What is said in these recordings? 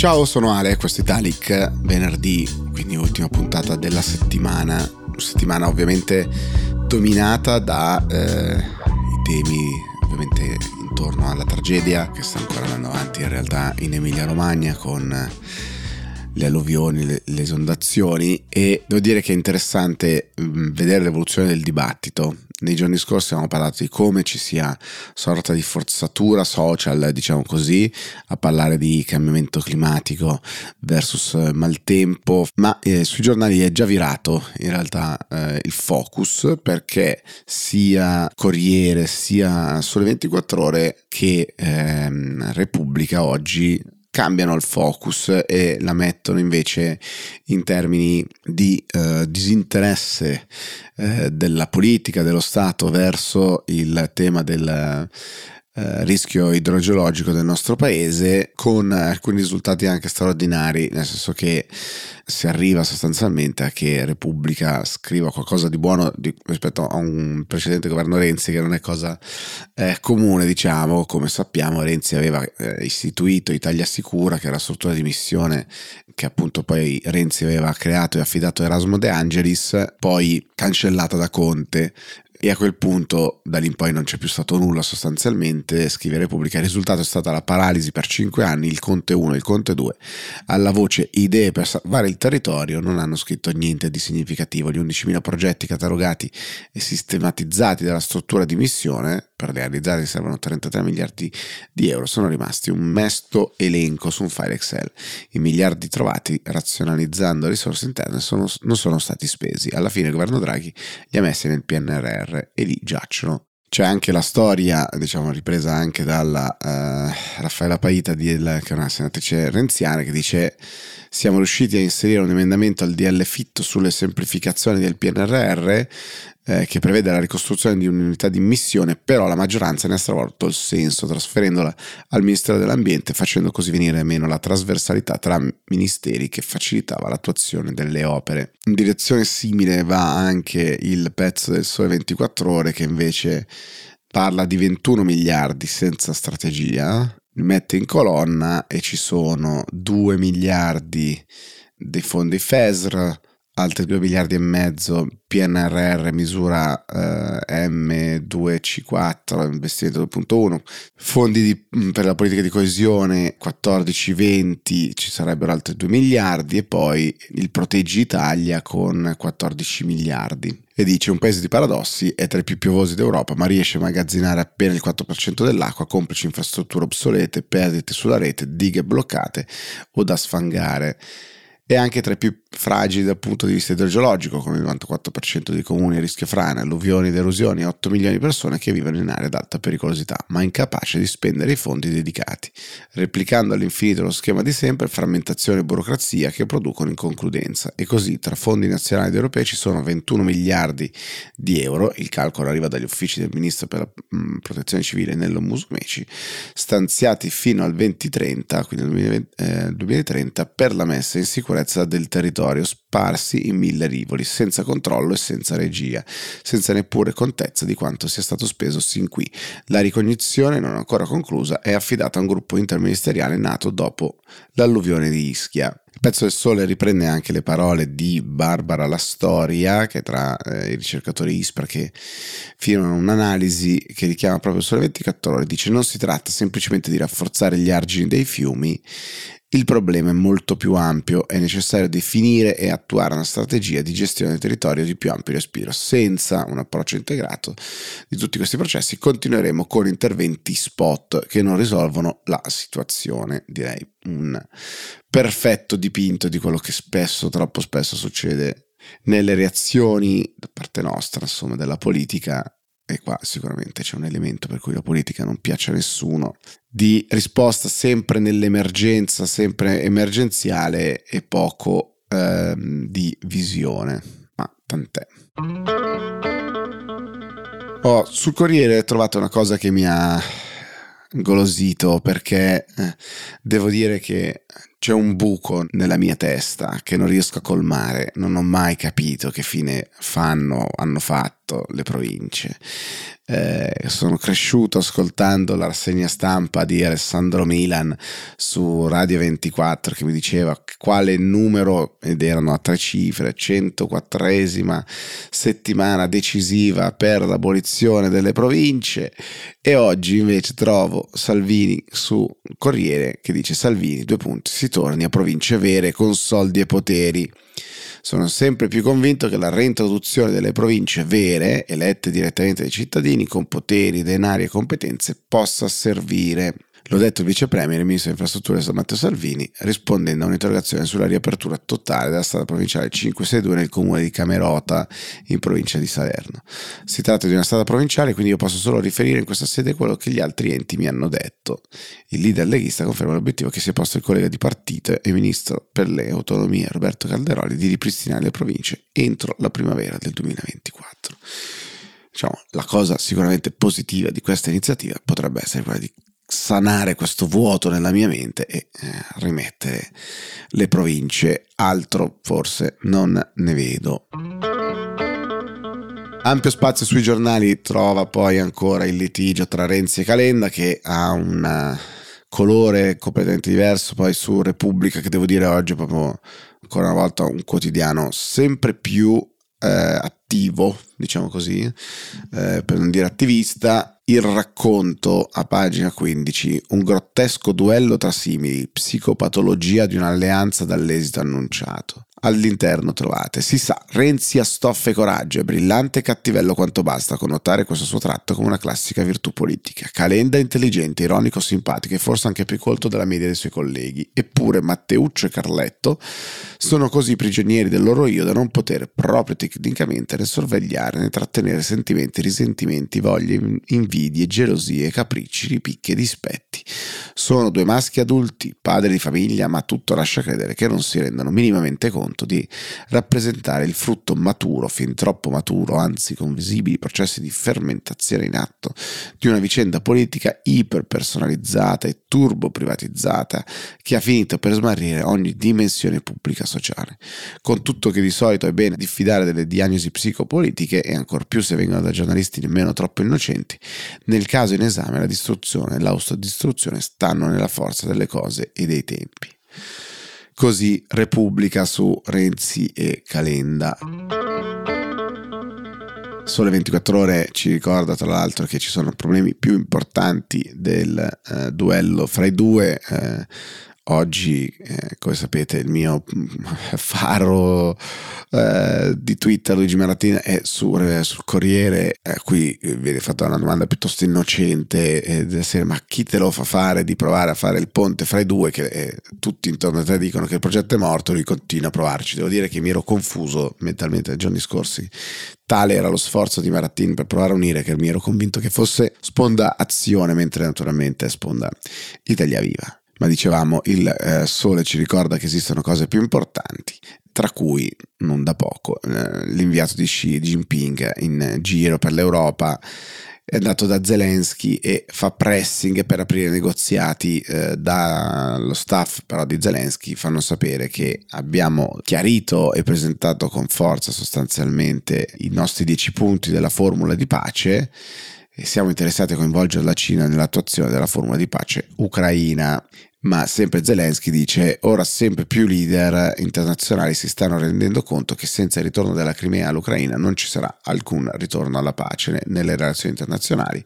Ciao, sono Ale, questo è Italic, venerdì, quindi ultima puntata della settimana, settimana ovviamente dominata da eh, temi ovviamente intorno alla tragedia che sta ancora andando avanti in realtà in Emilia Romagna con le alluvioni, le, le esondazioni e devo dire che è interessante mm, vedere l'evoluzione del dibattito. Nei giorni scorsi abbiamo parlato di come ci sia sorta di forzatura social, diciamo così, a parlare di cambiamento climatico versus maltempo, ma eh, sui giornali è già virato in realtà eh, il focus perché sia Corriere sia Sole 24 ore che ehm, Repubblica oggi cambiano il focus e la mettono invece in termini di eh, disinteresse eh, della politica, dello Stato verso il tema del eh, rischio idrogeologico del nostro paese con alcuni risultati anche straordinari, nel senso che si arriva sostanzialmente a che Repubblica scriva qualcosa di buono di, rispetto a un precedente governo Renzi che non è cosa eh, comune, diciamo, come sappiamo Renzi aveva eh, istituito Italia Sicura, che era la struttura di missione che appunto poi Renzi aveva creato e affidato a Erasmo De Angelis, poi cancellata da Conte e a quel punto da lì in poi non c'è più stato nulla sostanzialmente, scrive Repubblica, il risultato è stata la paralisi per 5 anni, il Conte 1 e il Conte 2, alla voce idee per salvare il territorio non hanno scritto niente di significativo, gli 11.000 progetti catalogati e sistematizzati dalla struttura di missione per realizzare servono 33 miliardi di euro, sono rimasti un mesto elenco su un file Excel. I miliardi trovati razionalizzando risorse interne sono, non sono stati spesi. Alla fine il governo Draghi li ha messi nel PNRR e lì giacciono c'è anche la storia, diciamo, ripresa anche dalla uh, Raffaella Paita, che è una senatrice renziana, che dice siamo riusciti a inserire un emendamento al DL Fitto sulle semplificazioni del PNRR eh, che prevede la ricostruzione di un'unità di missione, però la maggioranza ne ha stravolto il senso, trasferendola al Ministero dell'Ambiente, facendo così venire meno la trasversalità tra ministeri che facilitava l'attuazione delle opere. In direzione simile va anche il pezzo del Sole 24 ore che invece parla di 21 miliardi senza strategia, li mette in colonna e ci sono 2 miliardi dei fondi FESR, altri 2 miliardi e mezzo PNRR misura eh, M2C4 investimento 2.1 fondi di, mm, per la politica di coesione 14-20 ci sarebbero altri 2 miliardi e poi il proteggi Italia con 14 miliardi. E dice un paese di paradossi è tra i più piovosi d'Europa ma riesce a magazzinare appena il 4% dell'acqua complici infrastrutture obsolete perdite sulla rete dighe bloccate o da sfangare è anche tra i più fragili dal punto di vista idrogeologico, con il 94% dei comuni a rischio frane, alluvioni ed erosioni, 8 milioni di persone che vivono in aree ad alta pericolosità, ma incapace di spendere i fondi dedicati, replicando all'infinito lo schema di sempre, frammentazione e burocrazia che producono inconcludenza. E così tra fondi nazionali ed europei ci sono 21 miliardi di euro, il calcolo arriva dagli uffici del Ministro per la mh, Protezione Civile Nello Musumeci, stanziati fino al 2030, quindi nel 2020, eh, 2030, per la messa in sicurezza sicurezza del territorio sparsi in mille rivoli, senza controllo e senza regia, senza neppure contezza di quanto sia stato speso sin qui. La ricognizione, non ancora conclusa, è affidata a un gruppo interministeriale nato dopo l'alluvione di Ischia. Il pezzo del sole riprende anche le parole di Barbara La Storia, che è tra eh, i ricercatori ISPRA che firmano un'analisi che richiama proprio sole 24 ore. Dice: Non si tratta semplicemente di rafforzare gli argini dei fiumi il problema è molto più ampio, è necessario definire e attuare una strategia di gestione del territorio di più ampio respiro. Senza un approccio integrato di tutti questi processi continueremo con interventi spot che non risolvono la situazione, direi un perfetto dipinto di quello che spesso, troppo spesso succede nelle reazioni da parte nostra, insomma, della politica e qua sicuramente c'è un elemento per cui la politica non piace a nessuno, di risposta sempre nell'emergenza, sempre emergenziale e poco ehm, di visione. Ma tant'è. Oh, sul Corriere trovate una cosa che mi ha golosito perché eh, devo dire che c'è un buco nella mia testa che non riesco a colmare, non ho mai capito che fine fanno, hanno fatto le province. Eh, sono cresciuto ascoltando la rassegna stampa di Alessandro Milan su Radio 24 che mi diceva quale numero, ed erano a tre cifre, 104esima settimana decisiva per l'abolizione delle province e oggi invece trovo Salvini su Corriere che dice Salvini, due punti, si torni a province vere con soldi e poteri. Sono sempre più convinto che la reintroduzione delle province vere, elette direttamente dai cittadini, con poteri, denari e competenze, possa servire L'ho detto il vice premier e ministro delle infrastrutture Matteo Salvini rispondendo a un'interrogazione sulla riapertura totale della strada provinciale 562 nel comune di Camerota in provincia di Salerno. Si tratta di una strada provinciale quindi io posso solo riferire in questa sede quello che gli altri enti mi hanno detto. Il leader leghista conferma l'obiettivo che si è posto il collega di partito e ministro per le autonomie Roberto Calderoli di ripristinare le province entro la primavera del 2024. Diciamo, la cosa sicuramente positiva di questa iniziativa potrebbe essere quella di sanare questo vuoto nella mia mente e eh, rimettere le province. Altro forse non ne vedo. Ampio spazio sui giornali trova poi ancora il litigio tra Renzi e Calenda che ha un eh, colore completamente diverso poi su Repubblica che devo dire oggi è proprio ancora una volta un quotidiano sempre più eh, attivo diciamo così eh, per non dire attivista il racconto a pagina 15, un grottesco duello tra simili, psicopatologia di un'alleanza dall'esito annunciato. All'interno trovate, si sa, Renzi ha stoffe e coraggio, è brillante e cattivello quanto basta connotare questo suo tratto come una classica virtù politica. Calenda intelligente, ironico, simpatico e forse anche più colto della media dei suoi colleghi. Eppure Matteuccio e Carletto sono così prigionieri del loro io da non poter proprio tecnicamente né sorvegliare né trattenere sentimenti, risentimenti, voglie, invidie, gelosie, capricci, ripicchi e dispetti. Sono due maschi adulti, padri di famiglia, ma tutto lascia credere che non si rendano minimamente conto conto di rappresentare il frutto maturo, fin troppo maturo, anzi con visibili processi di fermentazione in atto, di una vicenda politica iperpersonalizzata e turbo privatizzata che ha finito per smarrire ogni dimensione pubblica sociale. Con tutto che di solito è bene diffidare delle diagnosi psicopolitiche e ancor più se vengono da giornalisti nemmeno troppo innocenti, nel caso in esame la distruzione e l'autodistruzione stanno nella forza delle cose e dei tempi. Così Repubblica su Renzi e Calenda. Sole 24 ore ci ricorda tra l'altro che ci sono problemi più importanti del eh, duello fra i due. Eh, Oggi, eh, come sapete, il mio faro eh, di Twitter, Luigi Maratina, è su, eh, sul Corriere, a cui viene fatta una domanda piuttosto innocente, eh, serie, ma chi te lo fa fare di provare a fare il ponte fra i due, che eh, tutti intorno a te dicono che il progetto è morto, lui continua a provarci. Devo dire che mi ero confuso mentalmente nei giorni scorsi. Tale era lo sforzo di Maratin per provare a unire che mi ero convinto che fosse sponda azione, mentre naturalmente è sponda Italia Viva ma dicevamo il eh, sole ci ricorda che esistono cose più importanti, tra cui non da poco eh, l'inviato di Xi Jinping in giro per l'Europa è andato da Zelensky e fa pressing per aprire negoziati eh, dallo staff però di Zelensky fanno sapere che abbiamo chiarito e presentato con forza sostanzialmente i nostri dieci punti della formula di pace e siamo interessati a coinvolgere la Cina nell'attuazione della formula di pace ucraina ma sempre Zelensky dice ora sempre più leader internazionali si stanno rendendo conto che senza il ritorno della Crimea all'Ucraina non ci sarà alcun ritorno alla pace nelle relazioni internazionali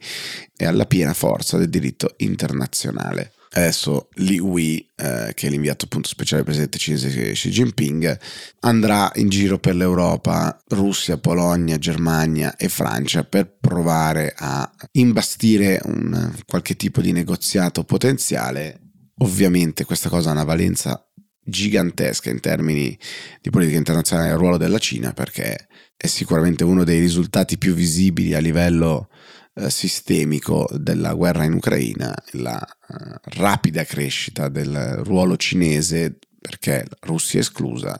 e alla piena forza del diritto internazionale. Adesso Li Wei, eh, che è l'inviato appunto speciale del presidente cinese Xi Jinping, andrà in giro per l'Europa, Russia, Polonia, Germania e Francia per provare a imbastire un, qualche tipo di negoziato potenziale Ovviamente questa cosa ha una valenza gigantesca in termini di politica internazionale al ruolo della Cina perché è sicuramente uno dei risultati più visibili a livello eh, sistemico della guerra in Ucraina, la eh, rapida crescita del ruolo cinese perché Russia esclusa,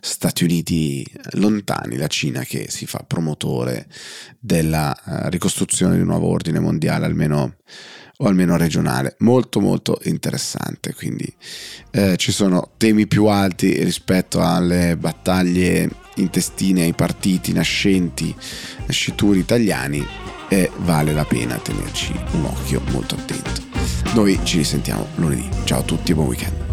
Stati Uniti lontani, la Cina che si fa promotore della uh, ricostruzione di un nuovo ordine mondiale, almeno o almeno regionale, molto molto interessante, quindi eh, ci sono temi più alti rispetto alle battaglie intestine ai partiti nascenti, nascituri italiani e vale la pena tenerci un occhio molto attento. Noi ci risentiamo lunedì. Ciao a tutti e buon weekend.